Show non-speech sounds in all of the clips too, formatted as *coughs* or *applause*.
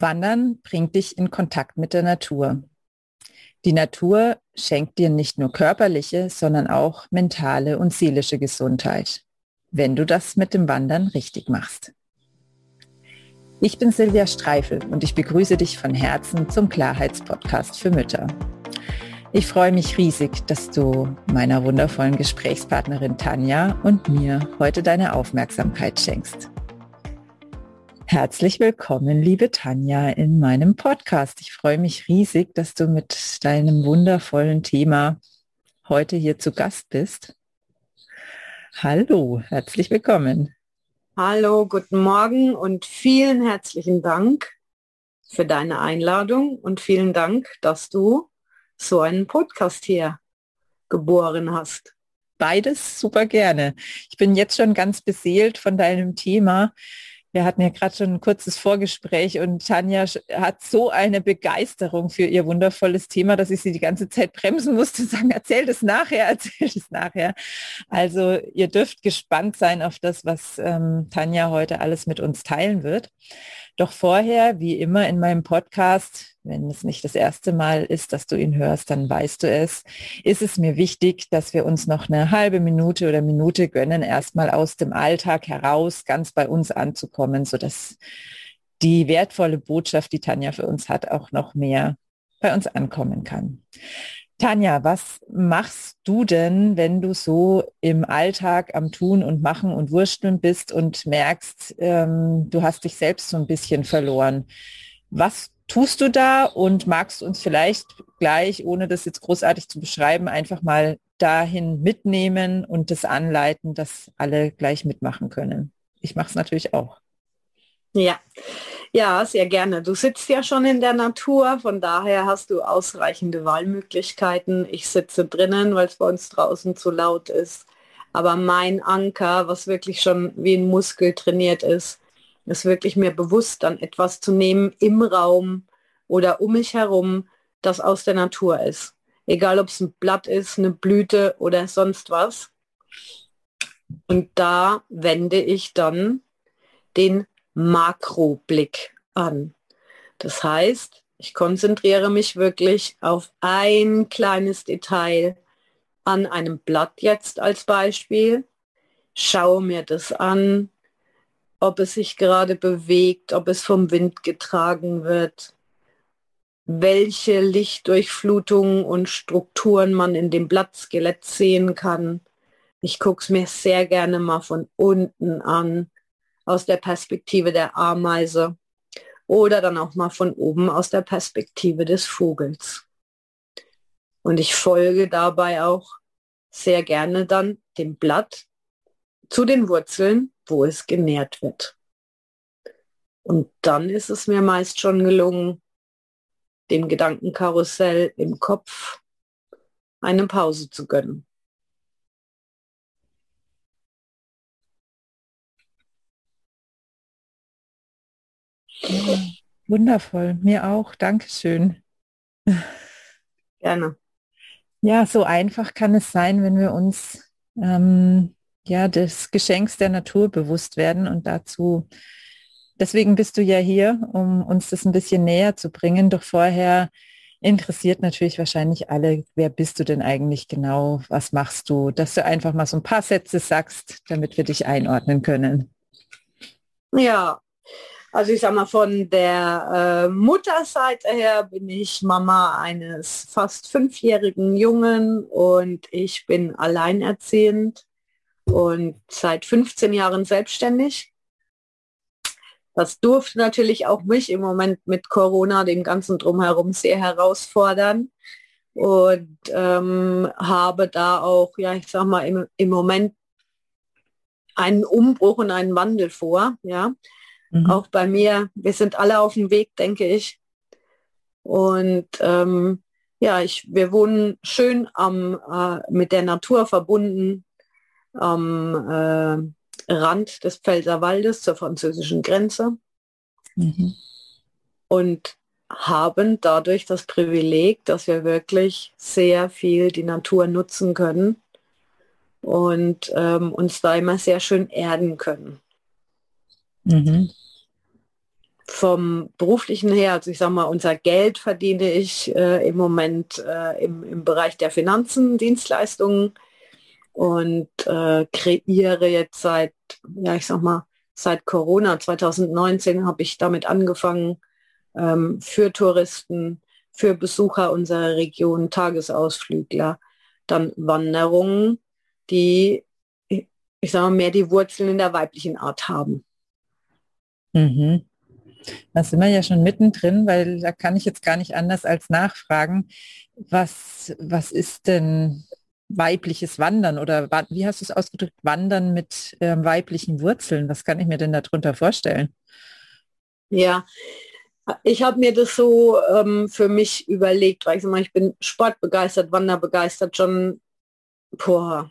Wandern bringt dich in Kontakt mit der Natur. Die Natur schenkt dir nicht nur körperliche, sondern auch mentale und seelische Gesundheit, wenn du das mit dem Wandern richtig machst. Ich bin Silvia Streifel und ich begrüße dich von Herzen zum Klarheitspodcast für Mütter. Ich freue mich riesig, dass du meiner wundervollen Gesprächspartnerin Tanja und mir heute deine Aufmerksamkeit schenkst. Herzlich willkommen, liebe Tanja, in meinem Podcast. Ich freue mich riesig, dass du mit deinem wundervollen Thema heute hier zu Gast bist. Hallo, herzlich willkommen. Hallo, guten Morgen und vielen herzlichen Dank für deine Einladung und vielen Dank, dass du so einen Podcast hier geboren hast. Beides super gerne. Ich bin jetzt schon ganz beseelt von deinem Thema. Wir hatten ja gerade schon ein kurzes Vorgespräch und Tanja hat so eine Begeisterung für ihr wundervolles Thema, dass ich sie die ganze Zeit bremsen musste *laughs* sagen, erzähl das nachher, *laughs* erzähl das nachher. Also ihr dürft gespannt sein auf das, was ähm, Tanja heute alles mit uns teilen wird. Doch vorher, wie immer in meinem Podcast, wenn es nicht das erste Mal ist, dass du ihn hörst, dann weißt du es, ist es mir wichtig, dass wir uns noch eine halbe Minute oder Minute gönnen, erstmal aus dem Alltag heraus ganz bei uns anzukommen, sodass die wertvolle Botschaft, die Tanja für uns hat, auch noch mehr bei uns ankommen kann. Tanja, was machst du denn, wenn du so im Alltag am Tun und Machen und Wursteln bist und merkst, ähm, du hast dich selbst so ein bisschen verloren? Was tust du da und magst uns vielleicht gleich, ohne das jetzt großartig zu beschreiben, einfach mal dahin mitnehmen und das anleiten, dass alle gleich mitmachen können? Ich mache es natürlich auch. Ja, ja, sehr gerne. Du sitzt ja schon in der Natur, von daher hast du ausreichende Wahlmöglichkeiten. Ich sitze drinnen, weil es bei uns draußen zu laut ist. Aber mein Anker, was wirklich schon wie ein Muskel trainiert ist, ist wirklich mir bewusst, dann etwas zu nehmen im Raum oder um mich herum, das aus der Natur ist. Egal ob es ein Blatt ist, eine Blüte oder sonst was. Und da wende ich dann den Makroblick an. Das heißt, ich konzentriere mich wirklich auf ein kleines Detail an einem Blatt jetzt als Beispiel, schaue mir das an, ob es sich gerade bewegt, ob es vom Wind getragen wird, welche Lichtdurchflutungen und Strukturen man in dem Blattskelett sehen kann. Ich gucke es mir sehr gerne mal von unten an, aus der Perspektive der Ameise oder dann auch mal von oben aus der Perspektive des Vogels. Und ich folge dabei auch sehr gerne dann dem Blatt zu den Wurzeln, wo es genährt wird. Und dann ist es mir meist schon gelungen, dem Gedankenkarussell im Kopf eine Pause zu gönnen. Wundervoll. Mir auch. Dankeschön. Gerne. Ja, so einfach kann es sein, wenn wir uns ähm, ja des Geschenks der Natur bewusst werden und dazu deswegen bist du ja hier, um uns das ein bisschen näher zu bringen. Doch vorher interessiert natürlich wahrscheinlich alle, wer bist du denn eigentlich genau? Was machst du? Dass du einfach mal so ein paar Sätze sagst, damit wir dich einordnen können. Ja, also ich sag mal, von der äh, Mutterseite her bin ich Mama eines fast fünfjährigen Jungen und ich bin alleinerziehend und seit 15 Jahren selbstständig. Das durfte natürlich auch mich im Moment mit Corona, dem ganzen drumherum, sehr herausfordern und ähm, habe da auch, ja, ich sag mal, im, im Moment einen Umbruch und einen Wandel vor, ja. Mhm. Auch bei mir, wir sind alle auf dem Weg, denke ich. Und ähm, ja, ich, wir wohnen schön am, äh, mit der Natur verbunden am äh, Rand des Pfälzerwaldes zur französischen Grenze. Mhm. Und haben dadurch das Privileg, dass wir wirklich sehr viel die Natur nutzen können und ähm, uns da immer sehr schön erden können. Mhm. vom beruflichen her, also ich sage mal, unser Geld verdiene ich äh, im Moment äh, im, im Bereich der Finanzen, Dienstleistungen und äh, kreiere jetzt seit, ja ich sag mal, seit Corona 2019 habe ich damit angefangen, ähm, für Touristen, für Besucher unserer Region, Tagesausflügler, dann Wanderungen, die, ich sage mal, mehr die Wurzeln in der weiblichen Art haben. Mhm. Da sind wir ja schon mittendrin, weil da kann ich jetzt gar nicht anders als nachfragen, was, was ist denn weibliches Wandern oder wie hast du es ausgedrückt, Wandern mit ähm, weiblichen Wurzeln? Was kann ich mir denn darunter vorstellen? Ja, ich habe mir das so ähm, für mich überlegt, weil ich mal, ich bin sportbegeistert, wanderbegeistert schon, boah,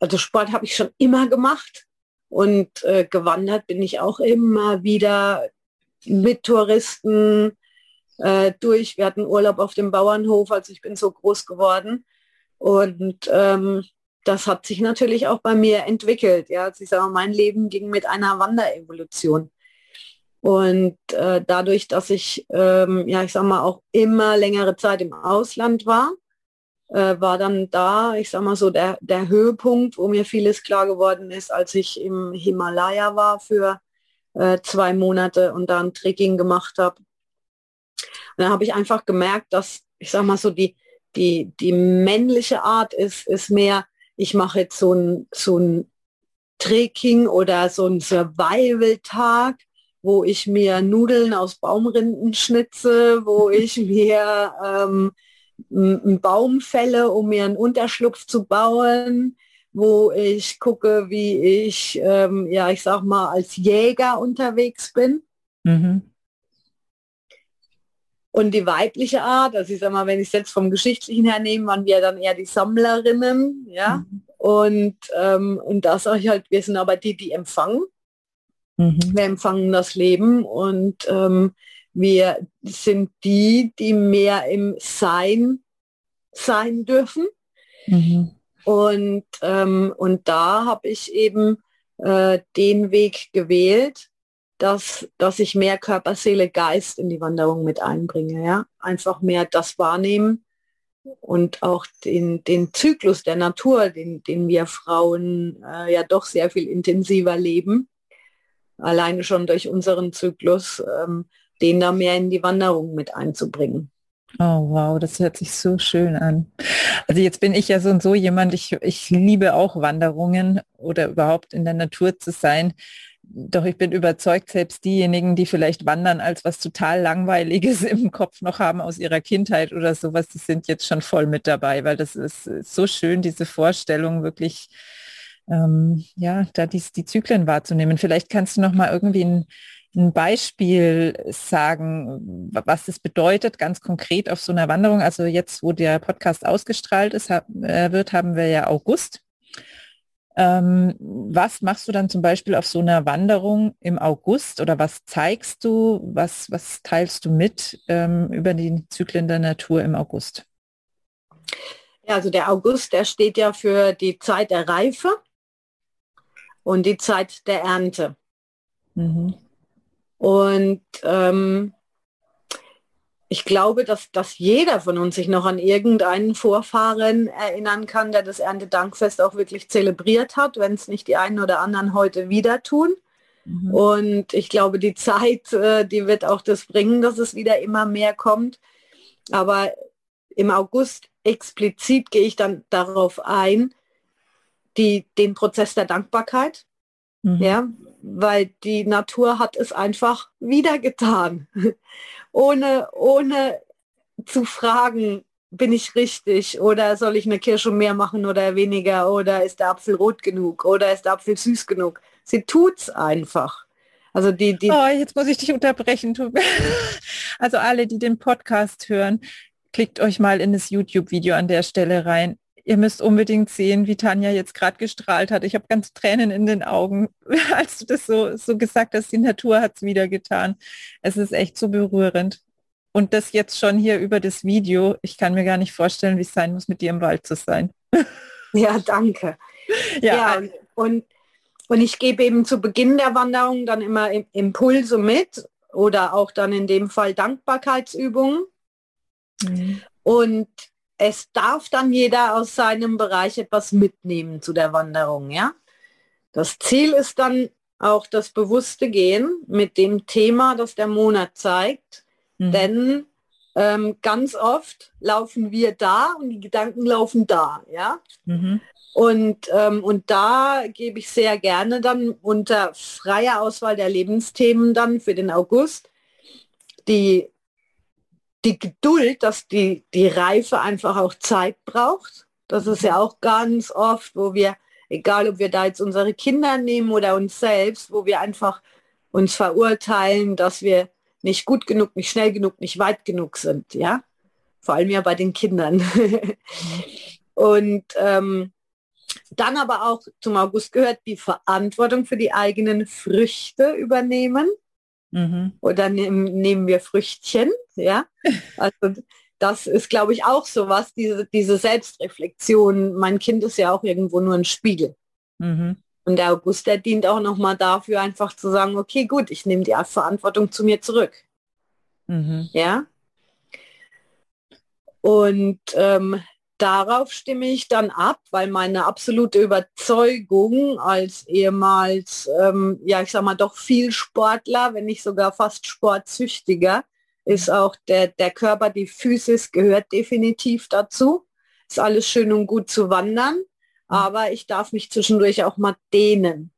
also Sport habe ich schon immer gemacht und äh, gewandert bin ich auch immer wieder mit Touristen äh, durch. Wir hatten Urlaub auf dem Bauernhof, also ich bin so groß geworden. Und ähm, das hat sich natürlich auch bei mir entwickelt. Ja, also ich sage, mein Leben ging mit einer Wanderevolution. Und äh, dadurch, dass ich, ähm, ja, ich sag mal, auch immer längere Zeit im Ausland war, äh, war dann da, ich sag mal so, der, der Höhepunkt, wo mir vieles klar geworden ist, als ich im Himalaya war für äh, zwei Monate und dann Trekking gemacht habe. Und dann habe ich einfach gemerkt, dass, ich sag mal so, die, die, die männliche Art ist, ist mehr, ich mache jetzt so ein, so ein Trekking oder so ein Survival-Tag, wo ich mir Nudeln aus Baumrinden schnitze, wo ich mir ähm, einen Baum fälle, um mir einen Unterschlupf zu bauen, wo ich gucke, wie ich, ähm, ja, ich sag mal, als Jäger unterwegs bin. Mhm. Und die weibliche Art, also ich sag mal, wenn ich es jetzt vom Geschichtlichen her nehme, waren wir dann eher die Sammlerinnen, ja. Mhm. Und, ähm, und da sage ich halt, wir sind aber die, die empfangen. Mhm. Wir empfangen das Leben und ähm, wir sind die, die mehr im Sein sein dürfen. Mhm. Und, ähm, und da habe ich eben äh, den Weg gewählt, dass, dass ich mehr Körper, Seele, Geist in die Wanderung mit einbringe. Ja? Einfach mehr das wahrnehmen und auch den, den Zyklus der Natur, den, den wir Frauen äh, ja doch sehr viel intensiver leben, alleine schon durch unseren Zyklus, ähm, den da mehr in die Wanderung mit einzubringen. Oh wow, das hört sich so schön an. Also jetzt bin ich ja so und so jemand, ich, ich liebe auch Wanderungen oder überhaupt in der Natur zu sein. Doch ich bin überzeugt, selbst diejenigen, die vielleicht wandern als was total langweiliges *laughs* im Kopf noch haben aus ihrer Kindheit oder sowas, die sind jetzt schon voll mit dabei, weil das ist so schön, diese Vorstellung wirklich, ähm, ja, da die, die Zyklen wahrzunehmen. Vielleicht kannst du noch mal irgendwie ein ein Beispiel sagen, was es bedeutet, ganz konkret auf so einer Wanderung? Also jetzt, wo der Podcast ausgestrahlt ist, hab, äh, wird, haben wir ja August. Ähm, was machst du dann zum Beispiel auf so einer Wanderung im August oder was zeigst du, was, was teilst du mit ähm, über die Zyklen der Natur im August? Ja, also der August, der steht ja für die Zeit der Reife und die Zeit der Ernte. Mhm. Und ähm, ich glaube, dass, dass jeder von uns sich noch an irgendeinen Vorfahren erinnern kann, der das Erntedankfest auch wirklich zelebriert hat, wenn es nicht die einen oder anderen heute wieder tun. Mhm. Und ich glaube, die Zeit, äh, die wird auch das bringen, dass es wieder immer mehr kommt. Aber im August explizit gehe ich dann darauf ein, die, den Prozess der Dankbarkeit. Mhm. Ja, weil die Natur hat es einfach wieder getan. *laughs* ohne, ohne zu fragen, bin ich richtig oder soll ich eine Kirsche mehr machen oder weniger oder ist der Apfel rot genug oder ist der Apfel süß genug. Sie tut's einfach. Also die, die oh, jetzt muss ich dich unterbrechen. *laughs* Also alle, die den Podcast hören, klickt euch mal in das YouTube-Video an der Stelle rein ihr müsst unbedingt sehen, wie Tanja jetzt gerade gestrahlt hat. Ich habe ganz Tränen in den Augen, *laughs* als du das so, so gesagt hast, die Natur hat es wieder getan. Es ist echt so berührend. Und das jetzt schon hier über das Video. Ich kann mir gar nicht vorstellen, wie es sein muss, mit dir im Wald zu sein. *laughs* Ja, danke. *laughs* Ja, ja und, und ich gebe eben zu Beginn der Wanderung dann immer Impulse mit oder auch dann in dem Fall Dankbarkeitsübungen. Mhm. Und es darf dann jeder aus seinem Bereich etwas mitnehmen zu der Wanderung, ja. Das Ziel ist dann auch das bewusste Gehen mit dem Thema, das der Monat zeigt. Mhm. Denn ähm, ganz oft laufen wir da und die Gedanken laufen da, ja. Mhm. Und, ähm, und da gebe ich sehr gerne dann unter freier Auswahl der Lebensthemen dann für den August die, die Geduld, dass die, die Reife einfach auch Zeit braucht. Das ist ja auch ganz oft, wo wir, egal ob wir da jetzt unsere Kinder nehmen oder uns selbst, wo wir einfach uns verurteilen, dass wir nicht gut genug, nicht schnell genug, nicht weit genug sind, ja. Vor allem ja bei den Kindern. *laughs* und ähm, dann aber auch zum August gehört die Verantwortung für die eigenen Früchte übernehmen. Mhm. Oder nehm, nehmen wir Früchtchen, ja. *laughs* Also das ist, glaube ich, auch so was, diese, diese Selbstreflexion. Mein Kind ist ja auch irgendwo nur ein Spiegel. Mhm. Und der August, der dient auch nochmal dafür, einfach zu sagen, okay, gut, ich nehme die Verantwortung zu mir zurück. Mhm. Ja. Und ähm, darauf stimme ich dann ab, weil meine absolute Überzeugung als ehemals, ähm, ja, ich sag mal doch viel Sportler, wenn nicht sogar fast Sportsüchtiger, ist auch der, der Körper, die Physis gehört definitiv dazu. Ist alles schön und gut zu wandern, mhm. aber ich darf mich zwischendurch auch mal dehnen.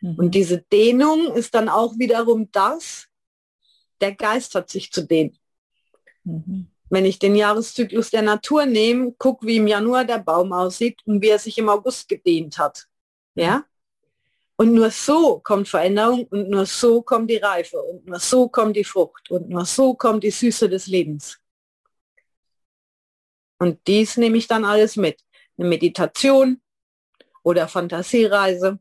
Mhm. Und diese Dehnung ist dann auch wiederum das, der Geist hat sich zu dehnen. Mhm. Wenn ich den Jahreszyklus der Natur nehme, guck, wie im Januar der Baum aussieht und wie er sich im August gedehnt hat. Ja? Und nur so kommt Veränderung und nur so kommt die Reife und nur so kommt die Frucht und nur so kommt die Süße des Lebens. Und dies nehme ich dann alles mit. Eine Meditation oder Fantasiereise,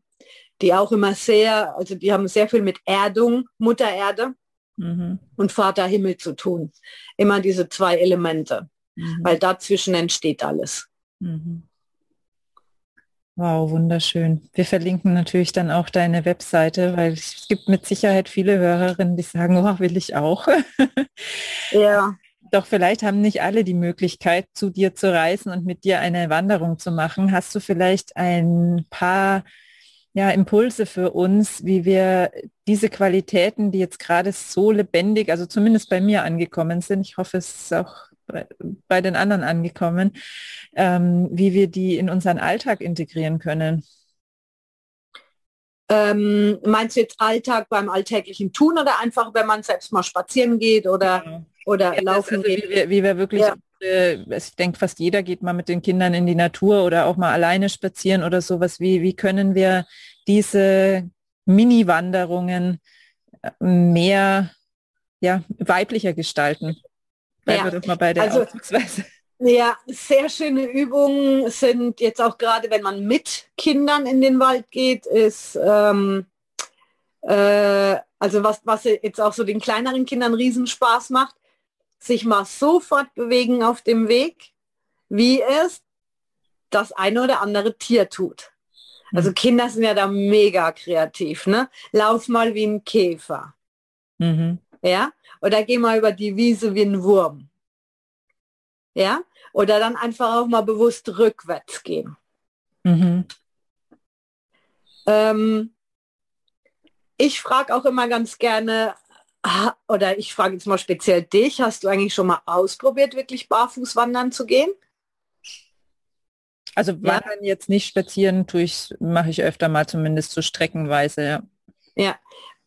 die auch immer sehr, also die haben sehr viel mit Erdung, Mutter Erde, mhm. und Vater Himmel zu tun. Immer diese zwei Elemente, mhm. weil dazwischen entsteht alles. Mhm. Wow, wunderschön. Wir verlinken natürlich dann auch deine Webseite, weil es gibt mit Sicherheit viele Hörerinnen, die sagen, oh, will ich auch. *laughs* ja. Doch vielleicht haben nicht alle die Möglichkeit, zu dir zu reisen und mit dir eine Wanderung zu machen. Hast du vielleicht ein paar ja, Impulse für uns, wie wir diese Qualitäten, die jetzt gerade so lebendig, also zumindest bei mir angekommen sind, ich hoffe, es ist auch bei, bei den anderen angekommen, ähm, wie wir die in unseren Alltag integrieren können. Ähm, meinst du jetzt Alltag beim alltäglichen Tun oder einfach, wenn man selbst mal spazieren geht oder. Oder ja, laufen also geht? Wie wir, wie wir wirklich ja ich denke, fast jeder geht mal mit den Kindern in die Natur oder auch mal alleine spazieren oder sowas. Wie, wie können wir diese Mini-Wanderungen äh, mehr ja, weiblicher gestalten? Bleiben ja, wir doch mal bei der also, Ausdrucksweise. Ja, sehr schöne Übungen sind jetzt auch gerade, wenn man mit Kindern in den Wald geht, ist ähm, äh, also was, was jetzt auch so den kleineren Kindern Riesenspaß macht, sich mal sofort bewegen auf dem Weg, wie es das eine oder andere Tier tut. Also mhm. Kinder sind ja da mega kreativ, ne? Lauf mal wie ein Käfer. Mhm. Ja? Oder geh mal über die Wiese wie ein Wurm. Ja? Oder dann einfach auch mal bewusst rückwärts gehen. Mhm. Ähm, ich frage auch immer ganz gerne, oder ich frage jetzt mal speziell dich, hast du eigentlich schon mal ausprobiert, wirklich barfuß wandern zu gehen? Also wandern ja. jetzt nicht spazieren, tue ich, mache ich öfter mal zumindest so streckenweise, ja. Ja,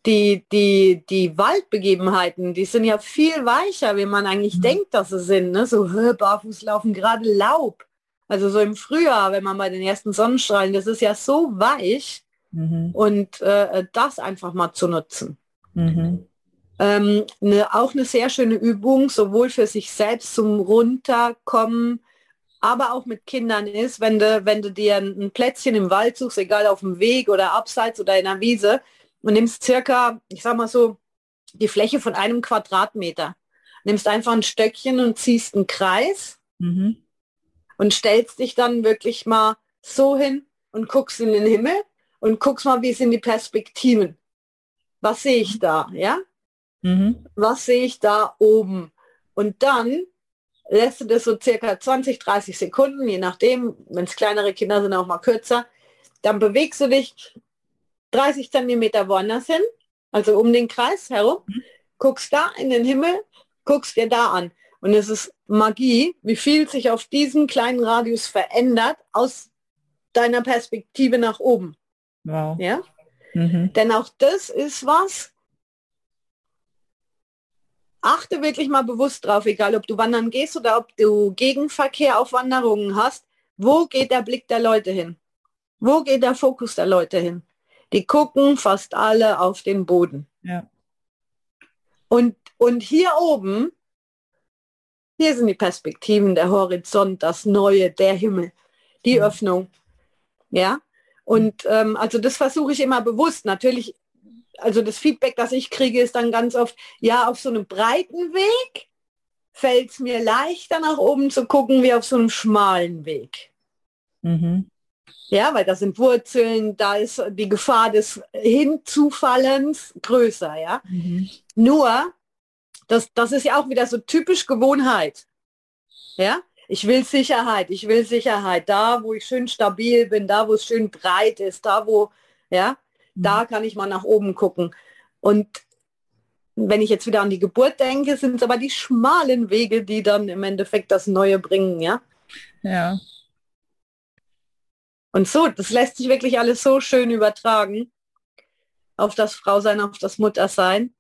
die, die, die Waldbegebenheiten, die sind ja viel weicher, wie man eigentlich mhm. denkt, dass sie sind. Ne? So barfuß laufen, gerade Laub. Also so im Frühjahr, wenn man bei den ersten Sonnenstrahlen, das ist ja so weich. Mhm. Und äh, das einfach mal zu nutzen. Mhm ähm, eine, auch eine sehr schöne Übung, sowohl für sich selbst zum Runterkommen, aber auch mit Kindern ist, wenn du, wenn du dir ein Plätzchen im Wald suchst, egal auf dem Weg oder abseits oder in der Wiese, und nimmst circa, ich sag mal so, die Fläche von einem Quadratmeter. Nimmst einfach ein Stöckchen und ziehst einen Kreis mhm. und stellst dich dann wirklich mal so hin und guckst in den Himmel und guckst mal, wie sind die Perspektiven. Was sehe ich da, ja? Mhm. Was sehe ich da oben? Und dann lässt du das so circa 20, 30 Sekunden, je nachdem, wenn es kleinere Kinder sind, auch mal kürzer. Dann bewegst du dich 30 Zentimeter woanders hin, also um den Kreis herum, mhm. guckst da in den Himmel, guckst dir da an. Und es ist Magie, wie viel sich auf diesem kleinen Radius verändert aus deiner Perspektive nach oben. Wow. Ja? Mhm. Denn auch das ist was, achte wirklich mal bewusst drauf, egal ob du wandern gehst oder ob du Gegenverkehr auf Wanderungen hast, wo geht der Blick der Leute hin? Wo geht der Fokus der Leute hin? Die gucken fast alle auf den Boden. Ja. Und, und hier oben, hier sind die Perspektiven, der Horizont, das Neue, der Himmel, die ja. Öffnung. Ja. Und ähm, also das versuche ich immer bewusst. Natürlich also das Feedback, das ich kriege, ist dann ganz oft, ja, auf so einem breiten Weg fällt es mir leichter nach oben zu gucken, wie auf so einem schmalen Weg. Mhm. Ja, weil da sind Wurzeln, da ist die Gefahr des Hinzufallens größer, ja. Mhm. Nur, das, das ist ja auch wieder so typisch Gewohnheit. Ja, ich will Sicherheit, ich will Sicherheit. Da, wo ich schön stabil bin, da, wo es schön breit ist, da, wo, ja, da mhm. kann ich mal nach oben gucken. Und wenn ich jetzt wieder an die Geburt denke, sind es aber die schmalen Wege, die dann im Endeffekt das Neue bringen, ja? Ja. Und so, das lässt sich wirklich alles so schön übertragen auf das Frausein, auf das Muttersein.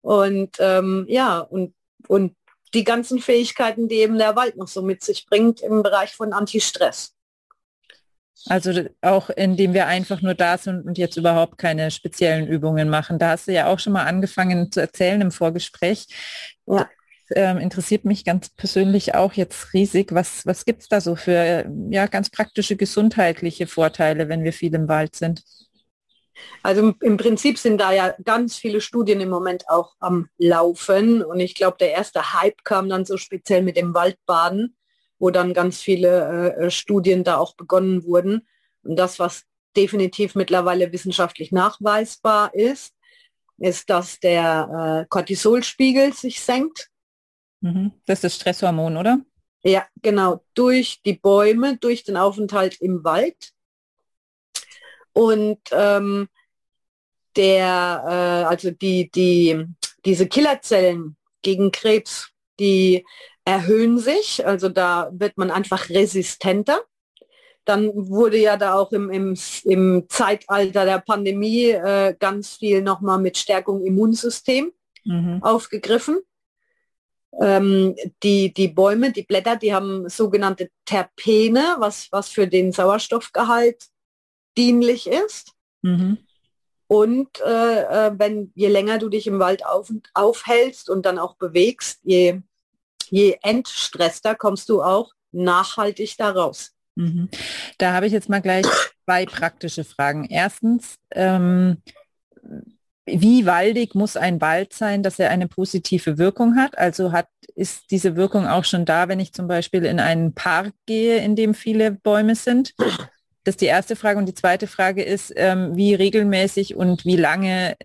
Und ähm, ja, und, und die ganzen Fähigkeiten, die eben der Wald noch so mit sich bringt im Bereich von Antistress. Also auch indem wir einfach nur da sind und jetzt überhaupt keine speziellen Übungen machen. Da hast du ja auch schon mal angefangen zu erzählen im Vorgespräch. Ja. Ähm, interessiert mich ganz persönlich auch jetzt riesig. Was, was gibt es da so für ja, ganz praktische gesundheitliche Vorteile, wenn wir viel im Wald sind? Also im Prinzip sind da ja ganz viele Studien im Moment auch am Laufen. Und ich glaube, der erste Hype kam dann so speziell mit dem Waldbaden wo dann ganz viele äh, äh, Studien da auch begonnen wurden. Und das, was definitiv mittlerweile wissenschaftlich nachweisbar ist, ist, dass der äh, Cortisolspiegel sich senkt. Mhm. Das ist das Stresshormon, oder? Ja, genau, durch die Bäume, durch den Aufenthalt im Wald. Und ähm, der, äh, also die, die, diese Killerzellen gegen Krebs, die erhöhen sich, also da wird man einfach resistenter. Dann wurde ja da auch im, im, im Zeitalter der Pandemie äh, ganz viel nochmal mit Stärkung Immunsystem mhm. aufgegriffen. Ähm, die, die Bäume, die Blätter, die haben sogenannte Terpene, was, was für den Sauerstoffgehalt dienlich ist. Mhm. Und äh, äh wenn je länger du dich im Wald auf, aufhältst und dann auch bewegst, je je entstresster kommst du auch nachhaltig daraus. Mhm. Da habe ich jetzt mal gleich zwei praktische Fragen. Erstens, ähm, wie waldig muss ein Wald sein, dass er eine positive Wirkung hat? Also hat, ist diese Wirkung auch schon da, wenn ich zum Beispiel in einen Park gehe, in dem viele Bäume sind? Das ist die erste Frage. Und die zweite Frage ist, ähm, wie regelmäßig und wie lange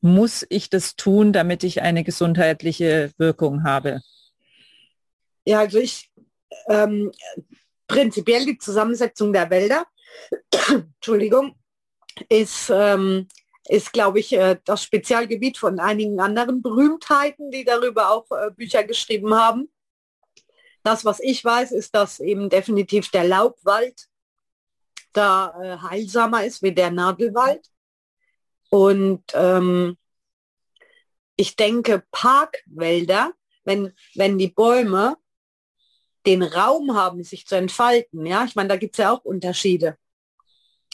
muss ich das tun, damit ich eine gesundheitliche Wirkung habe? Ja, also ich ähm, prinzipiell die Zusammensetzung der Wälder, *coughs* Entschuldigung, ist, ähm, ist glaube ich, äh, das Spezialgebiet von einigen anderen Berühmtheiten, die darüber auch äh, Bücher geschrieben haben. Das, was ich weiß, ist, dass eben definitiv der Laubwald da äh, heilsamer ist wie der Nadelwald. Und ähm, ich denke, Parkwälder, wenn, wenn die Bäume den Raum haben, sich zu entfalten. Ja, ich meine, da gibt es ja auch Unterschiede.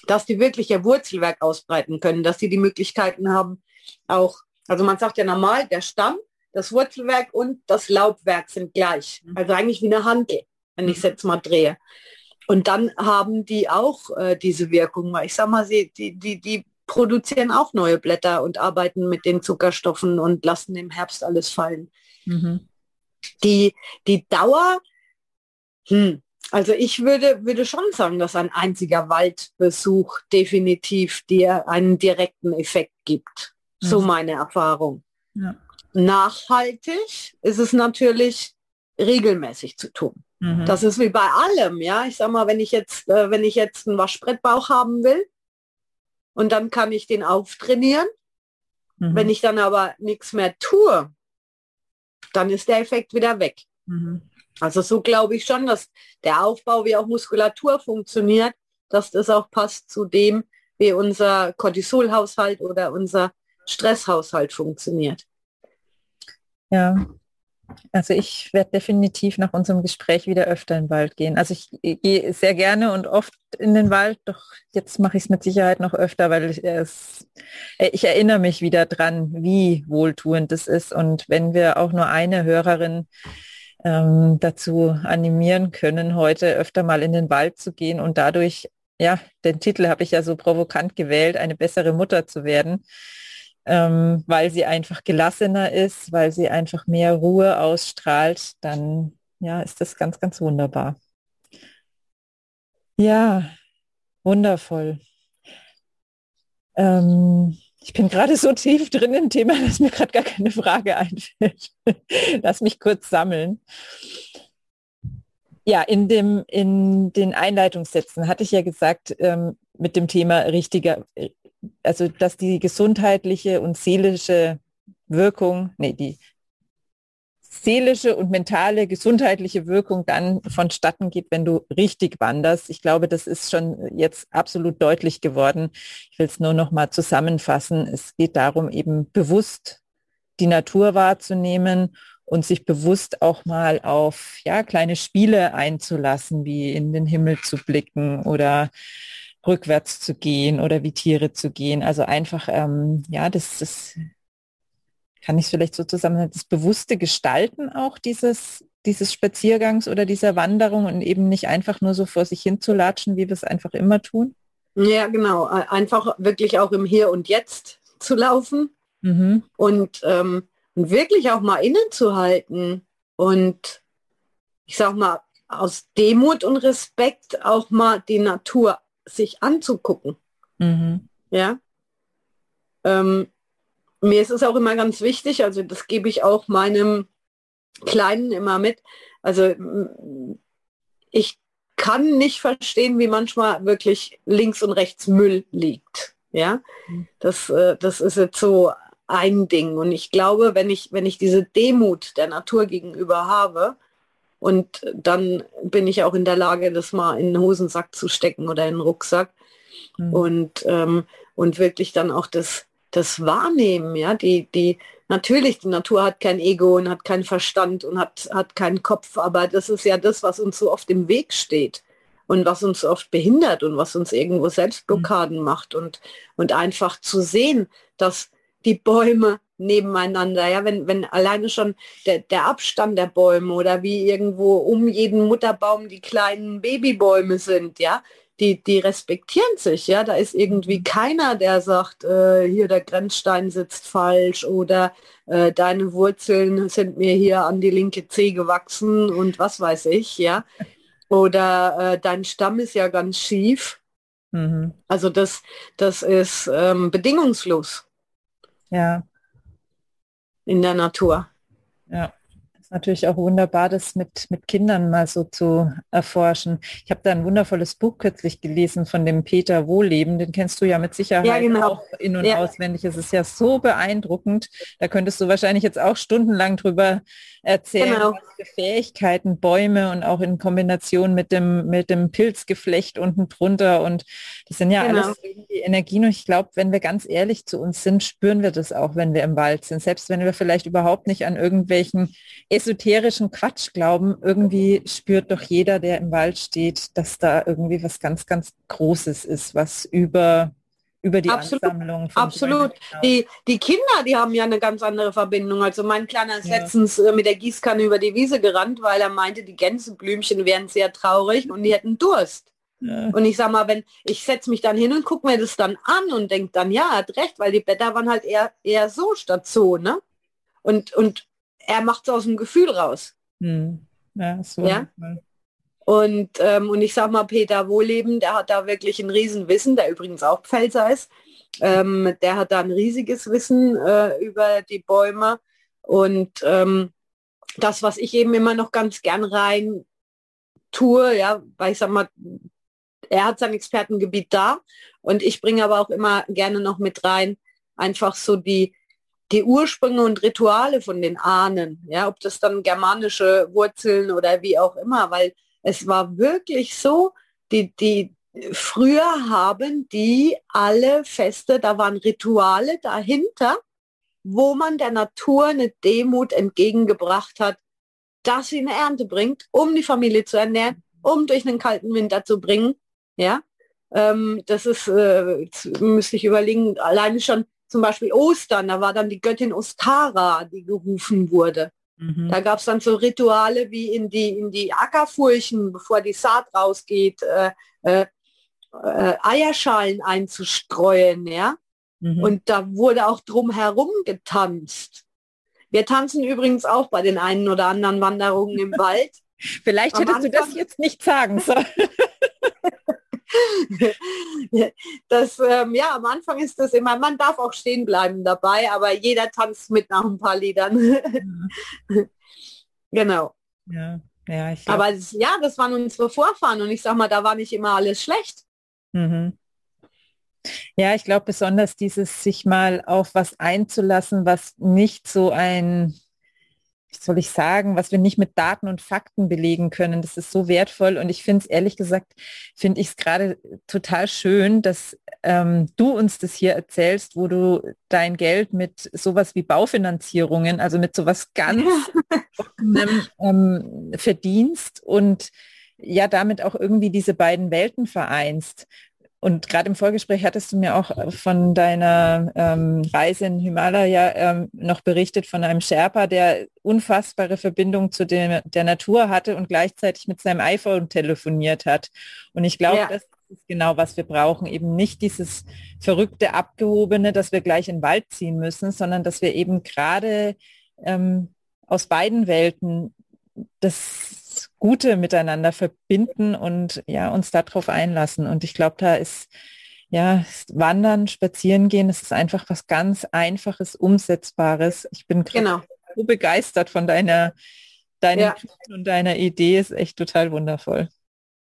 Dass die wirklich ihr Wurzelwerk ausbreiten können, dass sie die Möglichkeiten haben, auch, also man sagt ja normal, der Stamm, das Wurzelwerk und das Laubwerk sind gleich. Mhm. Also eigentlich wie eine Handel, wenn ich es mhm. jetzt mal drehe. Und dann haben die auch äh, diese Wirkung, weil ich sag mal, sie, die, die, die produzieren auch neue Blätter und arbeiten mit den Zuckerstoffen und lassen im Herbst alles fallen. Mhm. Die, die Dauer hm. Also ich würde, würde schon sagen, dass ein einziger Waldbesuch definitiv dir einen direkten Effekt gibt. So mhm. meine Erfahrung. Ja. nachhaltig ist es natürlich regelmäßig zu tun. Mhm. Das ist wie bei allem, ja. Ich sag mal, wenn ich jetzt, äh, wenn ich jetzt einen Waschbrettbauch haben will und dann kann ich den auftrainieren. Mhm. Wenn ich dann aber nichts mehr tue, dann ist der Effekt wieder weg. Mhm. Also so glaube ich schon, dass der Aufbau wie auch Muskulatur funktioniert, dass das auch passt zu dem, wie unser Cortisolhaushalt oder unser Stresshaushalt funktioniert. Ja, also ich werde definitiv nach unserem Gespräch wieder öfter in den Wald gehen. Also ich, gehe sehr gerne und oft in den Wald, doch jetzt mache ich es mit Sicherheit noch öfter, weil ich, es, äh, ich erinnere mich wieder dran, wie wohltuend es ist. Und wenn wir auch nur eine Hörerin ähm, dazu animieren können, heute öfter mal in den Wald zu gehen und dadurch, ja, den Titel habe ich ja so provokant gewählt, eine bessere Mutter zu werden, ähm, weil sie einfach gelassener ist, weil sie einfach mehr Ruhe ausstrahlt, dann ja, ist das ganz, ganz wunderbar. Ja, wundervoll. Ähm, ich bin gerade so tief drin im Thema, dass mir gerade gar keine Frage einfällt. Lass mich kurz sammeln. Ja, in, dem, in den Einleitungssätzen hatte ich ja gesagt, ähm, mit dem Thema richtiger, also dass die gesundheitliche und seelische Wirkung, nee, die seelische und mentale gesundheitliche Wirkung dann vonstatten geht, wenn du richtig wanderst. Ich glaube, das ist schon jetzt absolut deutlich geworden. Ich will es nur noch mal zusammenfassen. Es geht darum, eben bewusst die Natur wahrzunehmen und sich bewusst auch mal auf ja, kleine Spiele einzulassen, wie in den Himmel zu blicken oder rückwärts zu gehen oder wie Tiere zu gehen. Also einfach, ähm, ja, das, das kann ich vielleicht so zusammen, das bewusste Gestalten auch dieses, dieses Spaziergangs oder dieser Wanderung und eben nicht einfach nur so vor sich hin zu latschen, wie wir es einfach immer tun? Ja, genau. Einfach wirklich auch im Hier und Jetzt zu laufen mhm. und, ähm, wirklich auch mal innezuhalten und ich sag mal, aus Demut und Respekt auch mal die Natur sich anzugucken. Mhm. Ja. Ähm, mir ist es auch immer ganz wichtig, also das gebe ich auch meinem Kleinen immer mit. Also ich kann nicht verstehen, wie manchmal wirklich links und rechts Müll liegt. Ja, mhm. das, äh, das ist jetzt so ein Ding. Und ich glaube, wenn ich, wenn ich diese Demut der Natur gegenüber habe, und dann bin ich auch in der Lage, das mal in den Hosensack zu stecken oder in den Rucksack. Mhm. Und, ähm, und wirklich dann auch das, das Wahrnehmen, ja, die, die, natürlich, die Natur hat kein Ego und hat keinen Verstand und hat, hat keinen Kopf, aber das ist ja das, was uns so oft im Weg steht und was uns so oft behindert und was uns irgendwo Selbstblockaden mhm. macht und, und einfach zu sehen, dass die Bäume nebeneinander, ja, wenn, wenn alleine schon der, der Abstand der Bäume oder wie irgendwo um jeden Mutterbaum die kleinen Babybäume sind, ja, die, die respektieren sich, ja. Da ist irgendwie mhm. keiner, der sagt, äh, hier der Grenzstein sitzt falsch oder äh, deine Wurzeln sind mir hier an die linke Zeh gewachsen und was weiß ich, ja. Oder äh, dein Stamm ist ja ganz schief. Mhm. Also das, das ist ähm, bedingungslos. Ja. In der Natur. Ja ist natürlich auch wunderbar, das mit, mit Kindern mal so zu erforschen. Ich habe da ein wundervolles Buch kürzlich gelesen von dem Peter Wohleben, den kennst du ja mit Sicherheit ja, genau. auch in- und ja. auswendig. Es ist ja so beeindruckend. Da könntest du wahrscheinlich jetzt auch stundenlang drüber erzählen, genau. was für Fähigkeiten Bäume und auch in Kombination mit dem, mit dem Pilzgeflecht unten drunter. Und das sind ja genau. alles Energien. Und ich glaube, wenn wir ganz ehrlich zu uns sind, spüren wir das auch, wenn wir im Wald sind. Selbst wenn wir vielleicht überhaupt nicht an irgendwelchen esoterischen Quatsch glauben, irgendwie spürt doch jeder, der im Wald steht, dass da irgendwie was ganz, ganz Großes ist, was über über die absolut, Ansammlung. absolut. Die, die Kinder, die haben ja eine ganz andere Verbindung. Also mein Kleiner ist ja. letztens äh, mit der Gießkanne über die Wiese gerannt, weil er meinte, die Gänseblümchen wären sehr traurig und die hätten Durst. Ja. Und ich sag mal, wenn ich setze mich dann hin und gucke mir das dann an und denke dann, ja, hat recht, weil die Blätter waren halt eher, eher so statt so, ne? Und, und er macht es aus dem Gefühl raus. Hm. Ja, so ja? Und, ähm, und ich sag mal, Peter Wohleben, der hat da wirklich ein Riesenwissen, der übrigens auch Pfälzer ist. Ähm, der hat da ein riesiges Wissen äh, über die Bäume. Und ähm, das, was ich eben immer noch ganz gern rein tue, ja, weil ich sag mal, er hat sein Expertengebiet da und ich bringe aber auch immer gerne noch mit rein, einfach so die, die Ursprünge und Rituale von den Ahnen, ja, ob das dann germanische Wurzeln oder wie auch immer, weil es war wirklich so, die, die, früher haben die alle Feste, da waren Rituale dahinter, wo man der Natur eine Demut entgegengebracht hat, dass sie eine Ernte bringt, um die Familie zu ernähren, um durch einen kalten Winter zu bringen. Ja, ähm, das ist, äh, müsste ich überlegen, alleine schon zum Beispiel Ostern, da war dann die Göttin Ostara, die gerufen wurde. Mhm. Da gab es dann so Rituale wie in die, in die Ackerfurchen, bevor die Saat rausgeht, äh, äh, äh, Eierschalen einzustreuen, ja. Mhm. Und da wurde auch drumherum getanzt. Wir tanzen übrigens auch bei den einen oder anderen Wanderungen im *laughs* Wald. Vielleicht Am hättest Anfang, du das jetzt nicht sagen sollen. *laughs* *laughs* das, ähm, ja, am Anfang ist das immer, man darf auch stehen bleiben dabei, aber jeder tanzt mit nach ein paar Liedern. *laughs* Genau. Ja, ja, ich aber das, ja, das waren unsere Vorfahren und ich sag mal, da war nicht immer alles schlecht. Mhm. Ja, ich glaube besonders dieses sich mal auf was einzulassen, was nicht so ein soll ich sagen, was wir nicht mit Daten und Fakten belegen können. Das ist so wertvoll und ich finde es ehrlich gesagt, finde ich es gerade total schön, dass ähm, du uns das hier erzählst, wo du dein Geld mit sowas wie Baufinanzierungen, also mit sowas ganz ähm, verdienst und ja damit auch irgendwie diese beiden Welten vereinst. Und gerade im Vorgespräch hattest du mir auch von deiner ähm, Reise in Himalaya ähm, noch berichtet von einem Sherpa, der unfassbare Verbindung zu dem, der Natur hatte und gleichzeitig mit seinem iPhone telefoniert hat. Und ich glaube, ja. das ist genau, was wir brauchen. Eben nicht dieses verrückte, abgehobene, dass wir gleich in den Wald ziehen müssen, sondern dass wir eben gerade ähm, aus beiden Welten das Gute miteinander verbinden und ja, uns darauf einlassen. Und ich glaube, da ist ja, Wandern, Spazieren gehen, das ist einfach was ganz Einfaches, Umsetzbares. Ich bin genau. so begeistert von deiner, deinem ja. und deiner Idee, ist echt total wundervoll.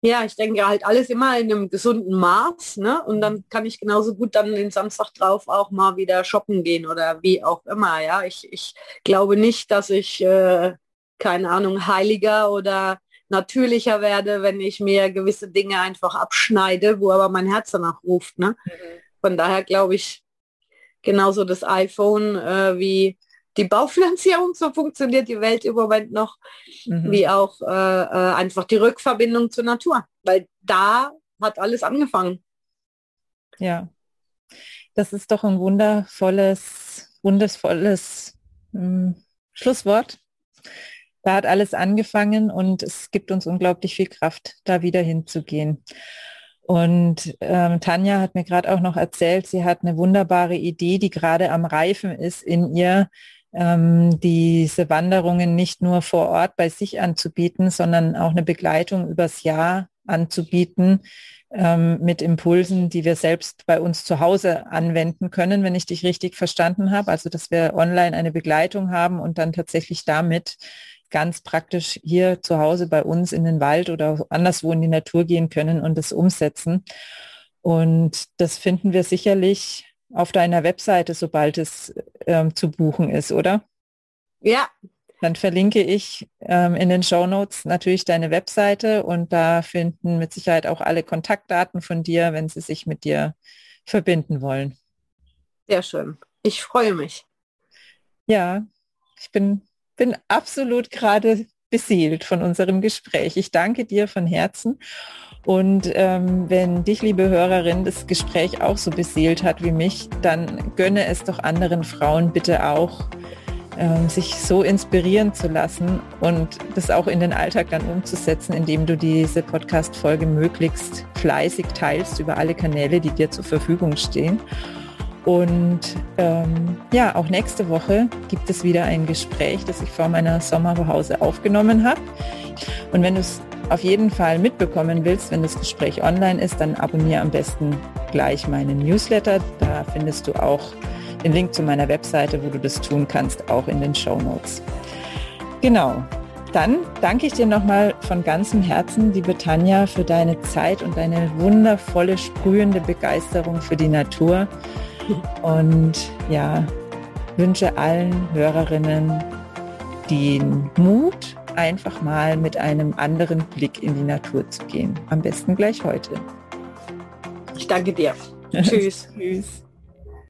Ja, ich denke halt alles immer in einem gesunden Maß, ne? Und dann kann ich genauso gut dann den Samstag drauf auch mal wieder shoppen gehen oder wie auch immer, ja. Ich, ich glaube nicht, dass ich äh, keine Ahnung, heiliger oder natürlicher werde, wenn ich mir gewisse Dinge einfach abschneide, wo aber mein Herz danach ruft. Ne? Mhm. Von daher glaube ich, genauso das iPhone äh, wie die Baufinanzierung, so funktioniert die Welt im Moment noch, mhm. wie auch äh, äh, einfach die Rückverbindung zur Natur, weil da hat alles angefangen. Ja, das ist doch ein wundervolles, wundervolles ähm, Schlusswort da hat alles angefangen und es gibt uns unglaublich viel Kraft, da wieder hinzugehen. Und ähm, Tanja hat mir gerade auch noch erzählt, sie hat eine wunderbare Idee, die gerade am Reifen ist in ihr, ähm, diese Wanderungen nicht nur vor Ort bei sich anzubieten, sondern auch eine Begleitung übers Jahr anzubieten ähm, mit Impulsen, die wir selbst bei uns zu Hause anwenden können, wenn ich dich richtig verstanden habe. Also dass wir online eine Begleitung haben und dann tatsächlich damit ganz praktisch hier zu Hause bei uns in den Wald oder anderswo in die Natur gehen können und das umsetzen. Und das finden wir sicherlich auf deiner Webseite, sobald es ähm, zu buchen ist, oder? Ja. Dann verlinke ich ähm, in den Show Notes natürlich deine Webseite und da finden mit Sicherheit auch alle Kontaktdaten von dir, wenn sie sich mit dir verbinden wollen. Sehr schön. Ich freue mich. Ja, ich bin bin absolut gerade beseelt von unserem Gespräch. Ich danke dir von Herzen. Und ähm, wenn dich, liebe Hörerin, das Gespräch auch so beseelt hat wie mich, dann gönne es doch anderen Frauen bitte auch, ähm, sich so inspirieren zu lassen und das auch in den Alltag dann umzusetzen, indem du diese Podcast-Folge möglichst fleißig teilst über alle Kanäle, die dir zur Verfügung stehen. Und ähm, ja, auch nächste Woche gibt es wieder ein Gespräch, das ich vor meiner Sommerpause aufgenommen habe. Und wenn du es auf jeden Fall mitbekommen willst, wenn das Gespräch online ist, dann abonniere am besten gleich meinen Newsletter. Da findest du auch den Link zu meiner Webseite, wo du das tun kannst, auch in den Show Notes. Genau. Dann danke ich dir nochmal von ganzem Herzen, liebe Tanja, für deine Zeit und deine wundervolle, sprühende Begeisterung für die Natur. Und ja, wünsche allen Hörerinnen den Mut, einfach mal mit einem anderen Blick in die Natur zu gehen. Am besten gleich heute. Ich danke dir. *laughs* Tschüss. Tschüss.